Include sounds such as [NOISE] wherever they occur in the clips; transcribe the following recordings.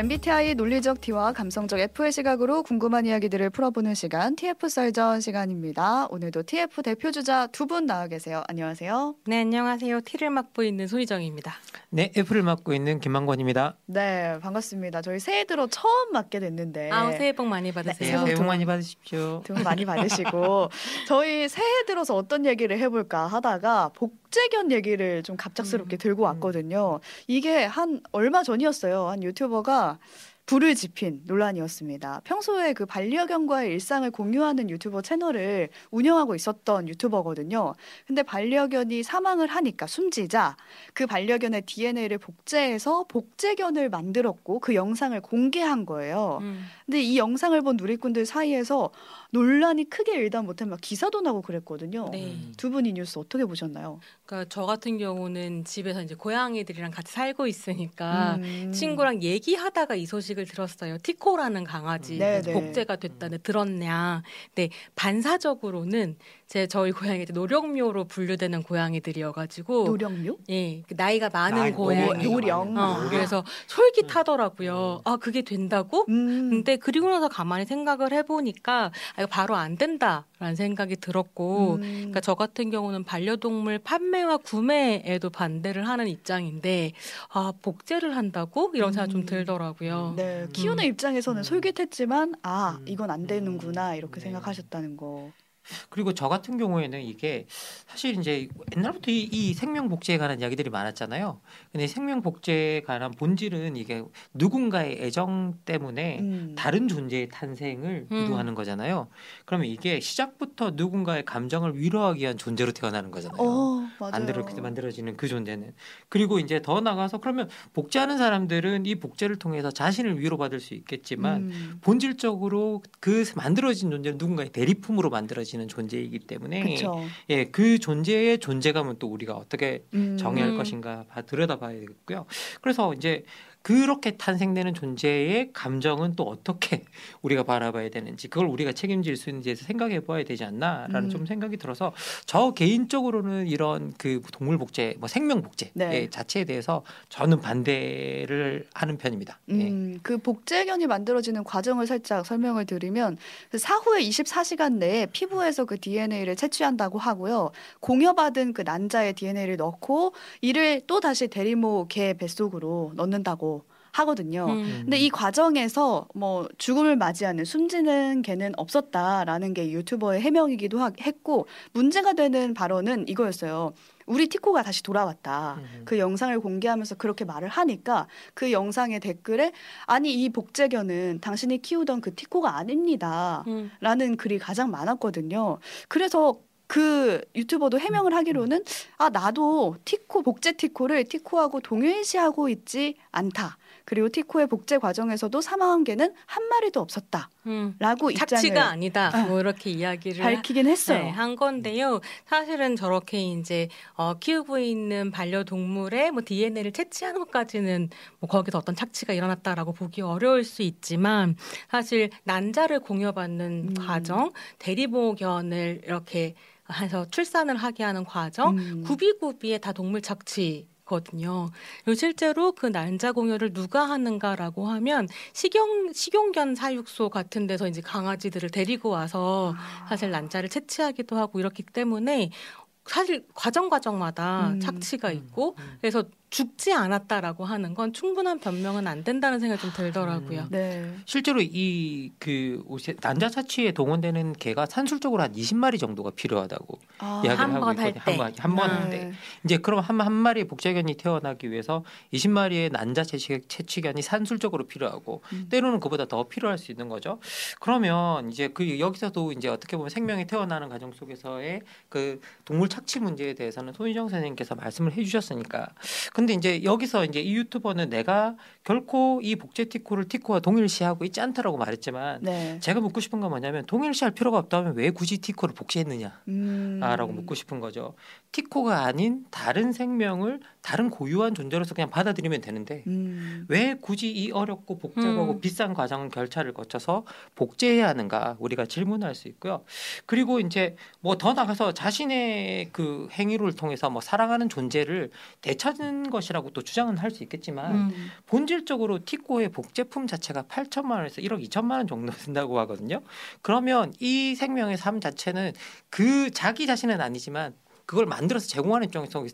MBTI 논리적 T와 감성적 F의 시각으로 궁금한 이야기들을 풀어보는 시간 TF 썰전 시간입니다. 오늘도 TF 대표 주자 두 분 나와 계세요. 안녕하세요. 네, 안녕하세요. T를 맡고 있는 손희정입니다. 네, F를 맡고 있는 김만권입니다. 네, 반갑습니다. 저희 새해 들어 처음 맡게 됐는데 아, 새해 복 많이 네, 받으세요. 새해 복 많이 받으십시오. 돈 많이 받으시고 [LAUGHS] 저희 새해 들어서 어떤 얘기를 해볼까 하다가 복제견 얘기를 좀 갑작스럽게 음. 들고 왔거든요. 이게 한 얼마 전이었어요. 한 유튜버가 불을 지핀 논란이었습니다. 평소에 그 반려견과의 일상을 공유하는 유튜버 채널을 운영하고 있었던 유튜버거든요. 근데 반려견이 사망을 하니까 숨지자 그 반려견의 DNA를 복제해서 복제견을 만들었고 그 영상을 공개한 거예요. 음. 근데 이 영상을 본 누리꾼들 사이에서 논란이 크게 일단 못해 막 기사도 나고 그랬거든요. 네. 음. 두분이 뉴스 어떻게 보셨나요? 그러니까 저 같은 경우는 집에서 이제 고양이들이랑 같이 살고 있으니까 음. 친구랑 얘기하다가 이 소식을 들었어요. 티코라는 강아지 네, 네. 복제가 됐다는 들었냐. 근데 반사적으로는 제 저희 고양이 이제 노령묘로 분류되는 고양이들이어가지고 노령묘? 예, 그 나이가 많은 나이- 고양이. 노령. 어, 아. 그래서 솔깃하더라고요. 아 그게 된다고? 음. 근데 그리고 나서 가만히 생각을 해보니까 아, 이거 바로 안 된다 라는 생각이 들었고, 음. 그러니까 저 같은 경우는 반려동물 판매와 구매에도 반대를 하는 입장인데, 아 복제를 한다고 이런 생각 좀 음. 들더라고요. 네, 키우는 음. 입장에서는 음. 솔깃했지만 아 음. 이건 안 되는구나 이렇게 네. 생각하셨다는 거. 그리고 저 같은 경우에는 이게 사실 이제 옛날부터 이, 이 생명 복제에 관한 이야기들이 많았잖아요. 근데 생명 복제에 관한 본질은 이게 누군가의 애정 때문에 음. 다른 존재의 탄생을 음. 유도하는 거잖아요. 그러면 이게 시작부터 누군가의 감정을 위로하기 위한 존재로 태어나는 거잖아요. 어 맞아요. 만들어 만들어지는 그 존재는 그리고 이제 더 나가서 그러면 복제하는 사람들은 이 복제를 통해서 자신을 위로받을 수 있겠지만 음. 본질적으로 그 만들어진 존재는 누군가의 대리품으로 만들어지는 존재이기 때문에. 예, 그 존재의 존재감은 또 우리가 어떻게 음. 정의할 음. 것인가 봐- 들여다봐야 되겠고요. 그래서 이제 그렇게 탄생되는 존재의 감정은 또 어떻게 [LAUGHS] 우리가 바라봐야 되는지 그걸 우리가 책임질 수 있는지에 서 생각해 봐야 되지 않나라는 음. 좀 생각이 들어서 저 개인적으로는 이런 그 동물 복제, 뭐 생명 복제 네. 예, 자체에 대해서 저는 반대를 하는 편입니다. 예. 음, 그 복제견이 만들어지는 과정을 살짝 설명을 드리면 그 사후에 24시간 내에 피부에서 그 DNA를 채취한다고 하고요. 공여받은 그 난자의 DNA를 넣고 이를 또 다시 대리모 개 뱃속으로 넣는다고 하거든요. 음. 근데 이 과정에서 뭐 죽음을 맞이하는 숨지는 개는 없었다라는 게 유튜버의 해명이기도 하- 했고 문제가 되는 발언은 이거였어요. 우리 티코가 다시 돌아왔다. 음. 그 영상을 공개하면서 그렇게 말을 하니까 그 영상의 댓글에 아니 이 복제견은 당신이 키우던 그 티코가 아닙니다. 음. 라는 글이 가장 많았거든요. 그래서 그 유튜버도 해명을 하기로는 아 나도 티코 복제 티코를 티코하고 동일시하고 있지 않다. 그리고 티코의 복제 과정에서도 사망한 개는 한 마리도 없었다라고 음. 착취가 아니다. 아. 뭐 이렇게 이야기를 밝히긴 했어요. 네, 한 건데요. 사실은 저렇게 이제 어, 키우고 있는 반려동물의 뭐 DNA를 채취하는 것까지는 뭐 거기서 어떤 착취가 일어났다라고 보기 어려울 수 있지만 사실 난자를 공여받는 음. 과정, 대리보견을 이렇게 해서 출산을 하게 하는 과정, 음. 구비구비에 다 동물 착취. 거든요. 그리고 실제로 그 난자 공여를 누가 하는가라고 하면 식용 식용견 사육소 같은 데서 이제 강아지들을 데리고 와서 아. 사실 난자를 채취하기도 하고 이렇기 때문에 사실 과정 과정마다 음. 착취가 있고 음. 그래서 죽지 않았다라고 하는 건 충분한 변명은 안 된다는 생각이 좀 들더라고요. 음. 네. 실제로 이 그 난자 차취에 동원되는 개가 산술적으로 한 20마리 정도가 필요하다고 아, 이야기를 한 하고 있거든요. 때. 한번 네. 할 때. 이제 그럼 한, 한 마리의 복제견이 태어나기 위해서 20마리의 난자 채취, 채취견이 산술적으로 필요하고 음. 때로는 그보다 더 필요할 수 있는 거죠. 그러면 이제 그 여기서도 이제 어떻게 보면 생명이 태어나는 과정 속에서의 그 동물 착취 문제에 대해서는 손희정 선생님께서 말씀을 해주셨으니까. 근데 이제 여기서 이제 이 유튜버는 내가 결코 이 복제 티코를 티코와 동일시하고 있지 않다라고 말했지만 네. 제가 묻고 싶은 건 뭐냐면 동일시할 필요가 없다면 왜 굳이 티코를 복제했느냐? 음. 묻고 싶은 거죠. 티코가 아닌 다른 생명을 다른 고유한 존재로서 그냥 받아들이면 되는데 음. 왜 굳이 이 어렵고 복잡하고 음. 비싼 과정 결차를 거쳐서 복제해야 하는가 우리가 질문할 수 있고요. 그리고 이제 뭐 더 나가서 자신의 그 행위를 통해서 뭐 사랑하는 존재를 되찾은 것이라고 또 주장은 할 수 있겠지만 음. 본질적으로 티코의 복제품 자체가 8천만 원에서 1억 2천만 원 정도 된다고 하거든요. 그러면 이 생명의 삶 자체는 그 자기 자신은 아니지만 그걸 만들어서 제공하는 입장에서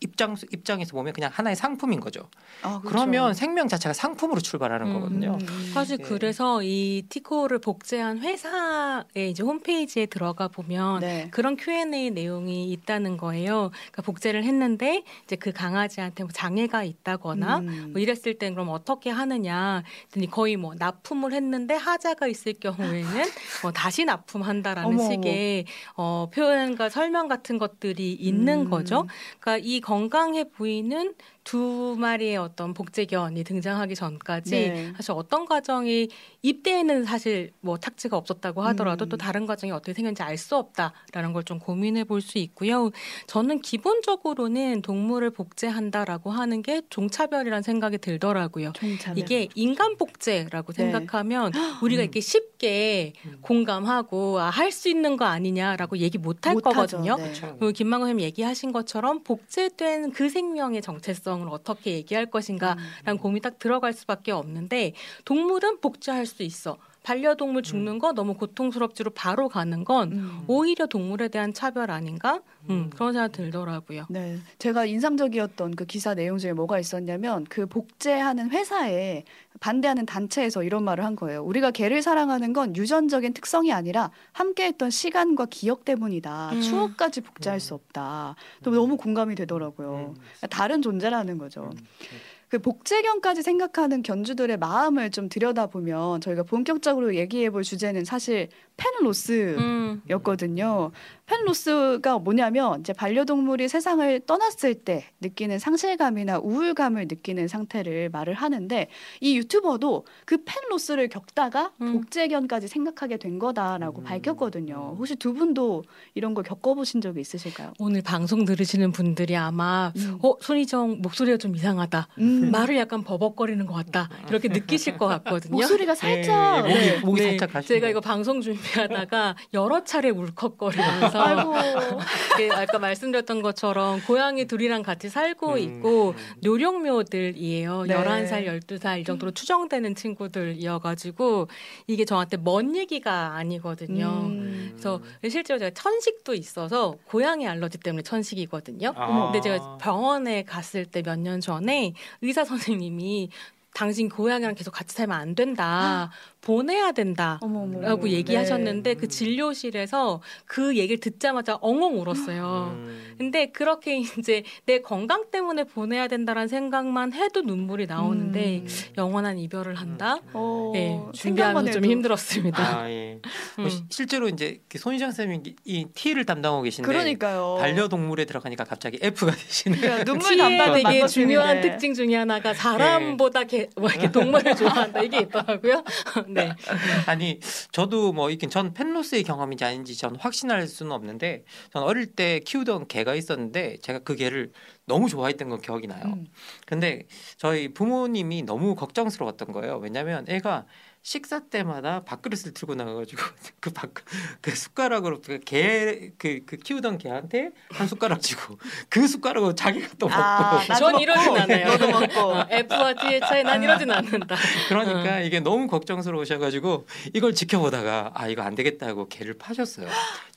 입장 입장에서 보면 그냥 하나의 상품인 거죠. 아, 그렇죠. 그러면 생명 자체가 상품으로 출발하는 음. 거거든요. 음. 사실 예. 그래서 이 티코를 복제한 회사의 이제 홈페이지에 들어가 보면 네. 그런 Q&A 내용이 있다는 거예요. 그러니까 복제를 했는데 이제 그 강아지한테 뭐 장애가 있다거나 음. 뭐 이랬을 땐 그럼 어떻게 하느냐 했더니 거의 뭐 납품을 했는데 하자가 있을 경우에는 뭐 다시 납품한다라는 어머, 식의 어, 표현과 설명 같은 것들이 있는 음. 거죠. 그러니까 이 건강해 보이는 두 마리의 어떤 복제견이 등장하기 전까지 네. 사실 어떤 과정이 입대에는 사실 뭐 착지가 없었다고 하더라도 음. 또 다른 과정이 어떻게 생겼는지 알 수 없다라는 걸 좀 고민해 볼 수 있고요. 저는 기본적으로는 동물을 복제한다라고 하는 게 종차별이라는 생각이 들더라고요. 종차별. 이게 인간 복제라고 네. 생각하면 우리가 이렇게 쉽게 음. 공감하고 아, 할 수 있는 거 아니냐라고 얘기 못 할. 거거든요. 네. 그 김만고 선생님 얘기하신 것처럼 복제된 그 생명의 정체성 을 어떻게 얘기할 것인가라는 음. 고민이 딱 들어갈 수밖에 없는데 동물은 복제할 수 있어. 반려동물 죽는 거 너무 고통스럽지로 바로 가는 건 음. 오히려 동물에 대한 차별 아닌가? 음, 음. 그런 생각 들더라고요. 네, 제가 인상적이었던 그 기사 내용 중에 뭐가 있었냐면 그 복제하는 회사에 반대하는 단체에서 이런 말을 한 거예요. 우리가 개를 사랑하는 건 유전적인 특성이 아니라 함께했던 시간과 기억 때문이다. 음. 추억까지 복제할 음. 수 없다. 또 너무 공감이 되더라고요. 음. 다른 존재라는 거죠. 음. 그 복제견까지 생각하는 견주들의 마음을 좀 들여다보면 저희가 본격적으로 얘기해 볼 주제는 사실 펜로스 음, 였거든요. 펜로스가 뭐냐면 이제 반려동물이 세상을 떠났을 때 느끼는 상실감이나 우울감을 느끼는 상태를 말을 하는데 이 유튜버도 그 펜로스를 겪다가 음. 복제견까지 생각하게 된 거다라고 음. 밝혔거든요. 혹시 두 분도 이런 걸 겪어보신 적이 있으실까요? 오늘 방송 들으시는 분들이 아마 음. 어 손희정 목소리가 좀 이상하다. 음. 말을 약간 버벅거리는 것 같다. 이렇게 느끼실 것 같거든요. 목소리가 살짝 예, 예, 목이 네. 목이 네, 살짝 가시. 제가 이거 방송 준비하다가 여러 차례 울컥거리면서 아이고 이렇게 [LAUGHS] 아까 말씀드렸던 것처럼 고양이 둘이랑 같이 살고 음, 있고 음. 노령묘들이에요. 네. 11살, 12살 이 정도로 추정되는 친구들이어가지고 이게 저한테 먼 얘기가 아니거든요. 음. 그래서 실제로 제가 천식도 있어서 고양이 알러지 때문에 천식이거든요. 아. 근데 제가 병원에 갔을 때 몇 년 전에 의사 선생님이 당신 고양이랑 계속 같이 살면 안 된다. 보내야 된다. 어머 어머 라고 얘기하셨는데 네. 그 진료실에서 그 얘기를 듣자마자 엉엉 울었어요. 음. 근데 그렇게 이제 내 건강 때문에 보내야 된다라는 생각만 해도 눈물이 나오는데 음. 영원한 이별을 한다. 어, 네, 생각만 준비하면서 좀. 힘들었습니다. 아 예. 음. 뭐 시- 실제로 이제 그 손희정 선생님이 이 T를 담당하고 계신데 그러니까요. 반려동물에 들어가니까 갑자기 F가 되시는. 그러니까 눈물 담당 되게. 중요한 특징 중에 하나가 사람보다 개, 뭐 이렇게 동물을 [LAUGHS] 좋아한다 이게 있더라고요. 네. [LAUGHS] 아니 저도 뭐 이긴 전 펜로스의 경험인지 아닌지 전 확신할 수는 없는데 전 어릴 때 키우던 개가 있었는데 제가 그 개를 너무 좋아했던 건 기억이 나요. 음. 근데 저희 부모님이 너무 걱정스러웠던 거예요. 왜냐하면 애가 식사 때마다 밥그릇을 들고 나가가지고 [LAUGHS] 그 밥, 그 숟가락으로 그개그 그 키우던 개한테 한 숟가락 주고 그 숟가락으로 자기가 또 먹고 아, 전 이러진 않아요. [LAUGHS] 너도 먹고. 어, F와 T의 차이 난 이러진 않는다. 그러니까 이게 너무 걱정스러우셔가지고 이걸 지켜보다가 아 이거 안 되겠다 하고 개를 파셨어요.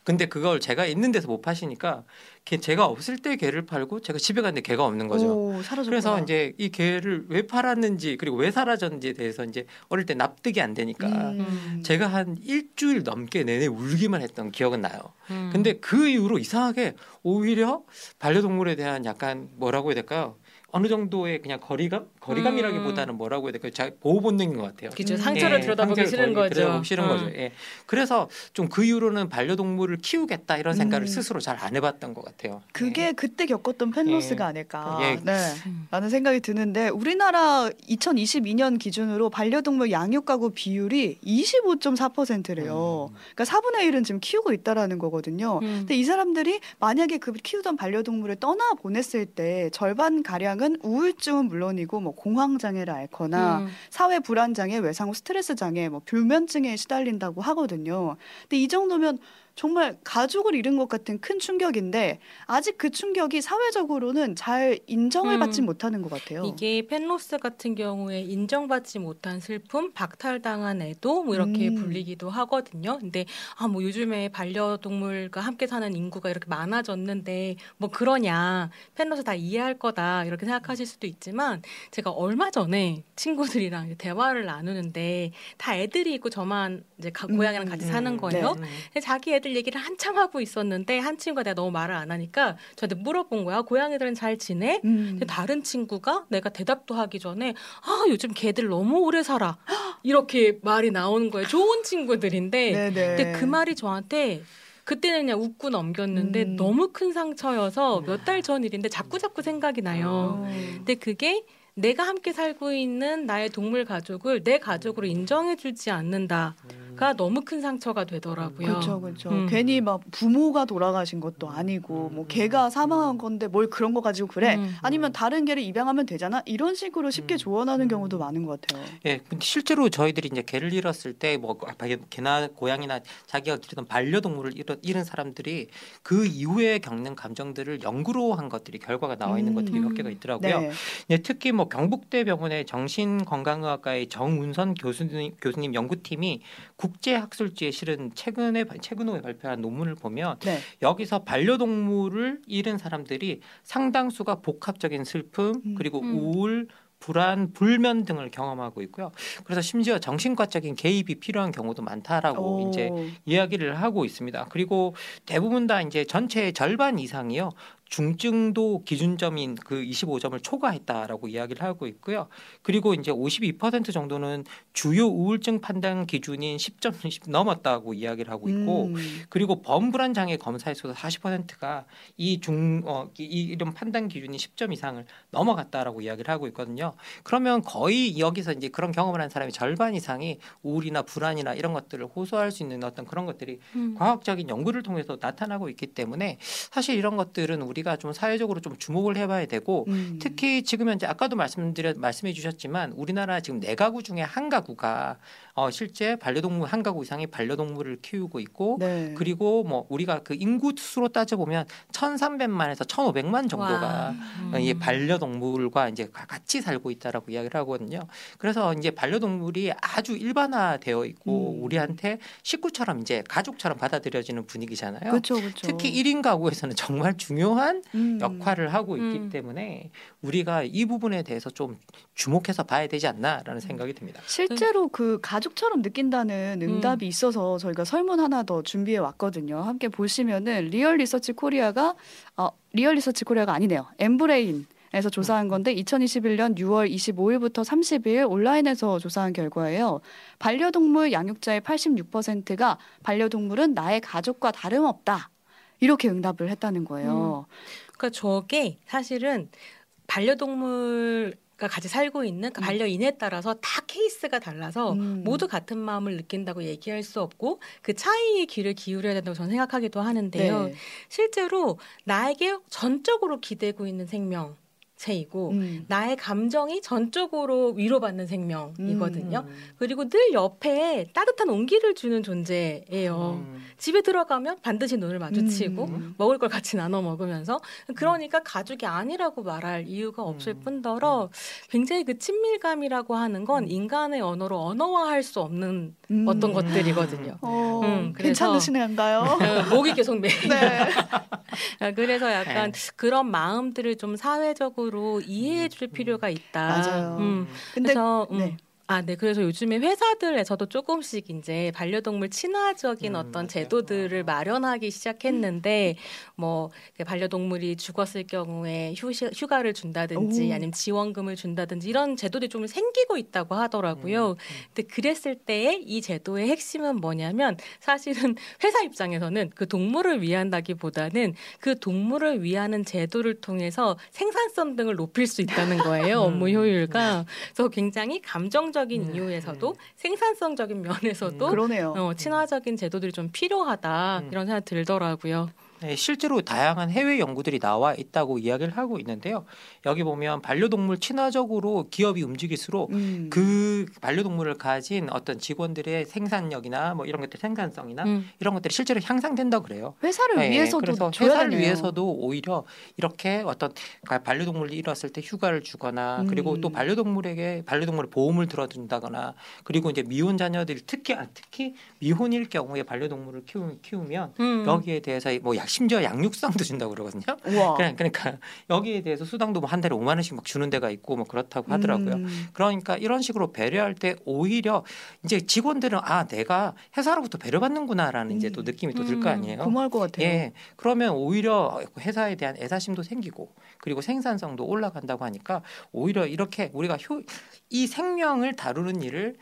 근데 그걸 제가 있는 데서 못 파시니까 걔 제가 없을 때 개를 팔고 제가 집에 갔는데 개가 없는 거죠. 오. 그래서 이제 이 개를 왜 팔았는지 그리고 왜 사라졌는지에 대해서 이제 어릴 때 납득이 안 되니까 음. 제가 한 일주일 넘게 내내 울기만 했던 기억은 나요. 음. 근데 그 이후로 이상하게 오히려 반려동물에 대한 약간 뭐라고 해야 될까요? 어느 정도의 그냥 거리감? 거리감이라기보다는 뭐라고 해야 될까요? 자, 보호 본능인 것 같아요. 그죠. 음. 상처를 예, 들여다보기 싫은 거죠. 들여다보기 싫은 음. 거죠. 예. 그래서 좀 그 이후로는 반려동물을 키우겠다 이런 생각을 음. 스스로 잘 안 해봤던 것 같아요. 그게 그때 겪었던 펜로스가 예. 아닐까. 예. 네. 음. 라는 생각이 드는데 우리나라 2022년 기준으로 반려동물 양육 가구 비율이 25.4%래요. 음. 그러니까 4분의 1은 지금 키우고 있다라는 거거든요. 음. 근데 이 사람들이 만약에 그 키우던 반려동물을 떠나 보냈을 때 절반 가량은 우울증은 물론이고 뭐 공황 장애를 앓거나 음. 사회 불안 장애, 외상 후 스트레스 장애, 뭐 불면증에 시달린다고 하거든요. 근데 이 정도면 정말 가족을 잃은 것 같은 큰 충격인데 아직 그 충격이 사회적으로는 잘 인정을 음. 받지 못하는 것 같아요. 이게 펜로스 같은 경우에 인정받지 못한 슬픔, 박탈당한 애도 뭐 이렇게 음. 불리기도 하거든요. 근데 아 뭐 요즘에 반려동물과 함께 사는 인구가 이렇게 많아졌는데 뭐 그러냐 펜로스 다 이해할 거다 이렇게 생각하실 수도 있지만 제가 얼마 전에 친구들이랑 대화를 나누는데 다 애들이 있고 저만 이제 가- 고양이랑 같이 음, 사는 거예요. 네. 근데 자기 애들 얘기를 한참 하고 있었는데 한 친구가 내가 너무 말을 안 하니까 저한테 물어본 거야. 고양이들은 잘 지내? 음. 근데 다른 친구가 내가 대답도 하기 전에 아 요즘 걔들 너무 오래 살아 이렇게 말이 나오는 거예요. 좋은 친구들인데 네네. 근데 그 말이 저한테 그때는 그냥 웃고 넘겼는데 음. 너무 큰 상처여서 몇 달 전 일인데 자꾸 자꾸 생각이 나요. 어. 근데 그게 내가 함께 살고 있는 나의 동물 가족을 내 가족으로 인정해주지 않는다 가 너무 큰 상처가 되더라고요. 그렇죠, 그렇죠. 음. 괜히 막 부모가 돌아가신 것도 아니고 뭐 개가 사망한 건데 뭘 그런 거 가지고 그래? 음. 아니면 다른 개를 입양하면 되잖아. 이런 식으로 쉽게 음. 조언하는 경우도 많은 것 같아요. 예, 근데 실제로 저희들이 이제 개를 잃었을 때 뭐 개나 고양이나 자기가 기르던 반려동물을 잃어, 잃은 사람들이 그 이후에 겪는 감정들을 연구로 한 것들이 결과가 나와 있는 음. 것들이 몇 개가 있더라고요. 네. 예, 특히 뭐 경북대병원의 정신건강의학과의 정운선 교수님, 교수님 연구팀이 국 제학술지에 실은 최근에 최근 후에 발표한 논문을 보면 네. 여기서 반려동물을 잃은 사람들이 상당수가 복합적인 슬픔 음. 그리고 음. 우울 불안, 불면 등을 경험하고 있고요. 그래서 심지어 정신과적인 개입이 필요한 경우도 많다라고 오. 이제 이야기를 하고 있습니다. 그리고 대부분 다 이제 전체의 절반 이상이요. 중증도 기준점인 그 25점을 초과했다라고 이야기를 하고 있고요. 그리고 이제 52% 정도는 주요 우울증 판단 기준인 10점 넘었다고 이야기를 하고 있고 음. 그리고 범불안 장애 검사에서도 40%가 이중 어, 이, 이런 판단 기준이 10점 이상을 넘어갔다라고 이야기를 하고 있거든요. 그러면 거의 여기서 이제 그런 경험을 한 사람이 절반 이상이 우울이나 불안이나 이런 것들을 호소할 수 있는 어떤 그런 것들이 음. 과학적인 연구를 통해서 나타나고 있기 때문에 사실 이런 것들은 우리 가 좀 사회적으로 좀 주목을 해봐야 되고 음. 특히 지금 현재 아까도 말씀드려 말씀해 주셨지만 우리나라 지금 네 가구 중에 한 가구가 어, 실제 반려동물 한 가구 이상의 반려동물을 키우고 있고 네. 그리고 뭐 우리가 그 인구 수로 따져 보면 1,300만에서 1,500만 정도가 와. 음. 이 반려동물과 이제 가- 같이 살고 있다라고 이야기를 하거든요. 그래서 이제 반려동물이 아주 일반화되어 있고 음. 우리한테 식구처럼 이제 가족처럼 받아들여지는 분위기잖아요. 그렇죠, 그렇죠. 특히 1인 가구에서는 정말 중요한 음. 역할을 하고 있기 음. 때문에 우리가 이 부분에 대해서 좀 주목해서 봐야 되지 않나라는 생각이 듭니다. 실제로 그 가족 처럼 느낀다는 응답이 있어서 저희가 설문 하나 더 준비해 왔거든요. 함께 보시면은 리얼 리서치 코리아가 어, 리얼 리서치 코리아가 아니네요. 엠브레인 에서 조사한 건데 2021년 6월 25일부터 30일 온라인에서 조사한 결과예요. 반려동물 양육자의 86%가 반려동물은 나의 가족과 다름없다. 이렇게 응답을 했다는 거예요. 그러니까 저게 사실은 반려동물과 같이 살고 있는 그 음. 반려인에 따라서 다 케이스가 달라서 음. 모두 같은 마음을 느낀다고 얘기할 수 없고 그 차이에 귀를 기울여야 된다고 저는 생각하기도 하는데요. 네. 실제로 나에게 전적으로 기대고 있는 생명 체이고 음. 나의 감정이 전적으로 위로받는 생명이거든요. 음. 그리고 늘 옆에 따뜻한 온기를 주는 존재예요. 음. 집에 들어가면 반드시 눈을 마주치고 음. 먹을 걸 같이 나눠 먹으면서 그러니까 가족이 아니라고 말할 이유가 없을 음. 뿐더러 굉장히 그 친밀감이라고 하는 건 음. 인간의 언어로 언어화할 수 없는 음. 어떤 것들이거든요. 어, 음? 어, 목이 계속 메. 네. 아, [LAUGHS] 그래서 약간 그런 마음들을 좀 사회적으로 이해해 줄 필요가 있다. 맞아요. 음, 근데 그래서 음, 네. 아, 네. 그래서 요즘에 회사들에서도 조금씩 이제 반려동물 친화적인 음, 어떤. 제도들을 마련하기 시작했는데 뭐 이렇게 반려동물이 죽었을 경우에 휴시, 휴가를 준다든지 오. 아니면 지원금을 준다든지 이런 제도들이 좀 생기고 있다고 하더라고요. 음, 근데 그랬을 때에 이 제도의 핵심은 뭐냐면 사실은 [LAUGHS] 회사 입장에서는 그 동물을 위한다기보다는 그 동물을 위하는 제도를 통해서 생산성 등을 높일 수 있다는 거예요. 업무 음. 효율과. 그래서 굉장히 감정적 인 음. 이유에서도 생산성적인 면에서도 음. 그러네요. 어, 친화적인 제도들이 좀 필요하다 음. 이런 생각 들더라고요. 네, 실제로 다양한 해외 연구들이 나와 있다고 이야기를 하고 있는데요. 여기 보면 반려동물 친화적으로 기업이 움직일수록 음. 그 반려동물을 가진 어떤 직원들의 생산력이나 뭐 이런 것들 생산성이나 음. 이런 것들이 실제로 향상된다 그래요. 회사를 네, 위해서도 줘야 회사를 되네요. 위해서도 오히려 이렇게 어떤 반려동물이 잃었을 때 휴가를 주거나 그리고 음. 또 반려동물에게 반려동물의 보험을 들어준다거나 그리고 이제 미혼 자녀들이 특히 아, 특히 미혼일 경우에 반려동물을 키우, 키우면 음. 여기에 대해서 뭐 약- 심지어 양육수당도 준다고 그러거든요. 우와. [LAUGHS] 그냥 그러니까 여기에 대해서 수당도 뭐 한 달에 5만 원씩 막 주는 데가 있고 뭐 그렇다고 하더라고요. 음. 그러니까 이런 식으로 배려할 때 오히려 이제 직원들은 아 내가 회사로부터 배려받는구나라는 이제 또 음. 느낌이 또 들거 음. 아니에요. 고마울 것 같아요. 예, 그러면 오히려 회사에 대한 애사심도 생기고 그리고 생산성도 올라간다고 하니까 오히려 이렇게 우리가 효, 이 생명을 다루는 일을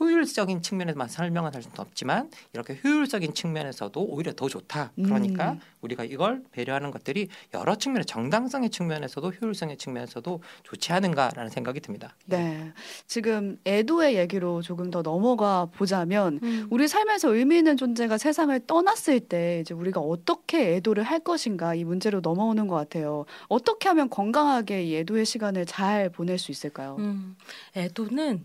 효율적인 측면에서만 설명은 할 수는 없지만 이렇게 효율적인 측면에서도 오히려 더 좋다. 그러니까 음. 우리가 이걸 배려하는 것들이 여러 측면에 정당성의 측면에서도 효율성의 측면에서도 좋지 않은가라는 생각이 듭니다. 네. 지금 애도의 얘기로 조금 더 넘어가 보자면 음. 우리 삶에서 의미 있는 존재가 세상을 떠났을 때 이제 우리가 어떻게 애도를 할 것인가 이 문제로 넘어오는 것 같아요. 어떻게 하면 건강하게 이 애도의 시간을 잘 보낼 수 있을까요? 음, 애도는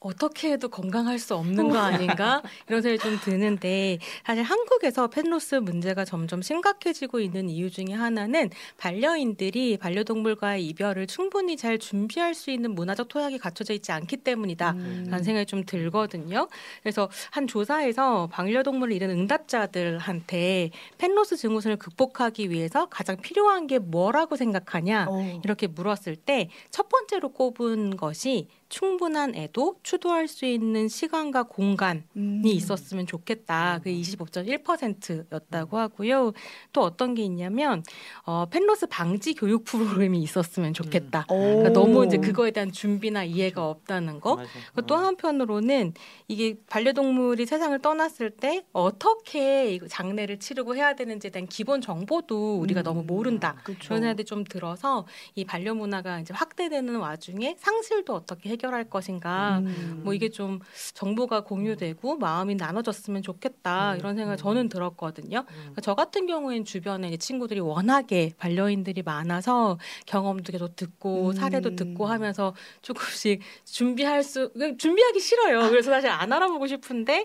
어떻게 해도 건강할 수 없는 거 아닌가 이런 생각이 좀 드는데 사실 한국에서 펫로스 문제가 점점 심각해지고 있는 이유 중에 하나는 반려인들이 반려동물과의 이별을 충분히 잘 준비할 수 있는 문화적 토양이 갖춰져 있지 않기 때문이다. 음. 라는 생각이 좀 들거든요. 그래서 한 조사에서 반려동물을 잃은 응답자들한테 펜로스 증후군을 극복하기 위해서 가장 필요한 게 뭐라고 생각하냐 어. 이렇게 물었을 때 첫 번째로 꼽은 것이 충분한 애도, 추도할 수 있는 시간과 공간이 음. 있었으면 좋겠다. 그 25.1%였다고 하고요. 또 어떤 게 있냐면 어, 펜로스 방지 교육 프로그램이 있었으면 좋겠다. 오. 그러니까 너무 이제 그거에 대한 준비나 이해가 없다는 거. 또 한편으로는 이게 반려동물이 세상을 떠났을 때 어떻게 이 장례를 치르고 해야 되는지에 대한 기본 정보도 우리가 음. 너무 모른다. 그쵸. 그런 생각이 좀 들어서 이 반려 문화가 이제 확대되는 와중에 상실도 어떻게 해결할 것인가. 음. 뭐 이게 좀 정보가 공유되고 마음이 나눠졌으면 좋겠다 음, 이런 생각을 음. 저는 들었거든요. 음. 그러니까 저 같은 경우에는 주변에 친구들이 워낙에 반려인들이 많아서 경험도 계속 듣고 음. 사례도 듣고 하면서 조금씩 준비할 수 준비하기 싫어요. 그래서 사실 안 알아보고 싶은데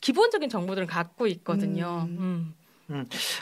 기본적인 정보들은 갖고 있거든요. 음. 음.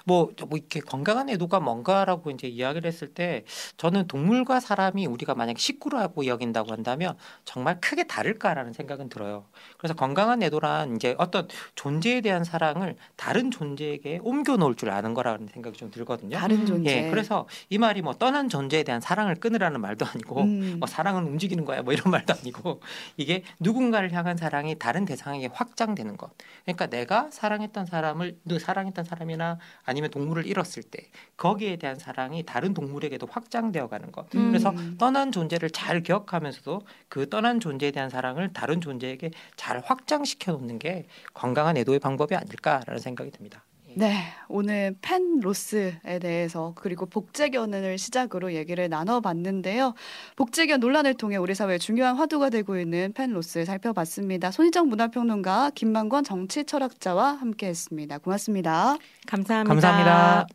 뭐, 뭐 이렇게 건강한 애도가 뭔가라고 이제 이야기를 했을 때 저는 동물과 사람이 우리가 만약 식구라고 여긴다고 한다면 정말 크게 다를까라는 생각은 들어요. 그래서 건강한 애도란 이제 어떤 존재에 대한 사랑을 다른 존재에게 옮겨 놓을 줄 아는 거라는 생각이 좀 들거든요. 다른 존재. 예, 그래서 이 말이 뭐 떠난 존재에 대한 사랑을 끊으라는 말도 아니고 음. 뭐 사랑은 움직이는 거야 뭐 이런 말도 아니고 이게 누군가를 향한 사랑이 다른 대상에게 확장되는 것. 그러니까 내가 사랑했던 사람을 늘 사랑했던 사람이 나 아니면 동물을 잃었을 때 거기에 대한 사랑이 다른 동물에게도 확장되어 가는 것. 음. 그래서 떠난 존재를 잘 기억하면서도 그 떠난 존재에 대한 사랑을 다른 존재에게 잘 확장시켜 놓는 게 건강한 애도의 방법이 아닐까라는 생각이 듭니다. 네, 오늘 펜 로스에 대해서 그리고 복제견을 시작으로 얘기를 나눠봤는데요. 복제견 논란을 통해 우리 사회에 중요한 화두가 되고 있는 펜 로스 살펴봤습니다. 손희정 문화평론가 김만권 정치 철학자와 함께했습니다. 고맙습니다. 감사합니다. 감사합니다.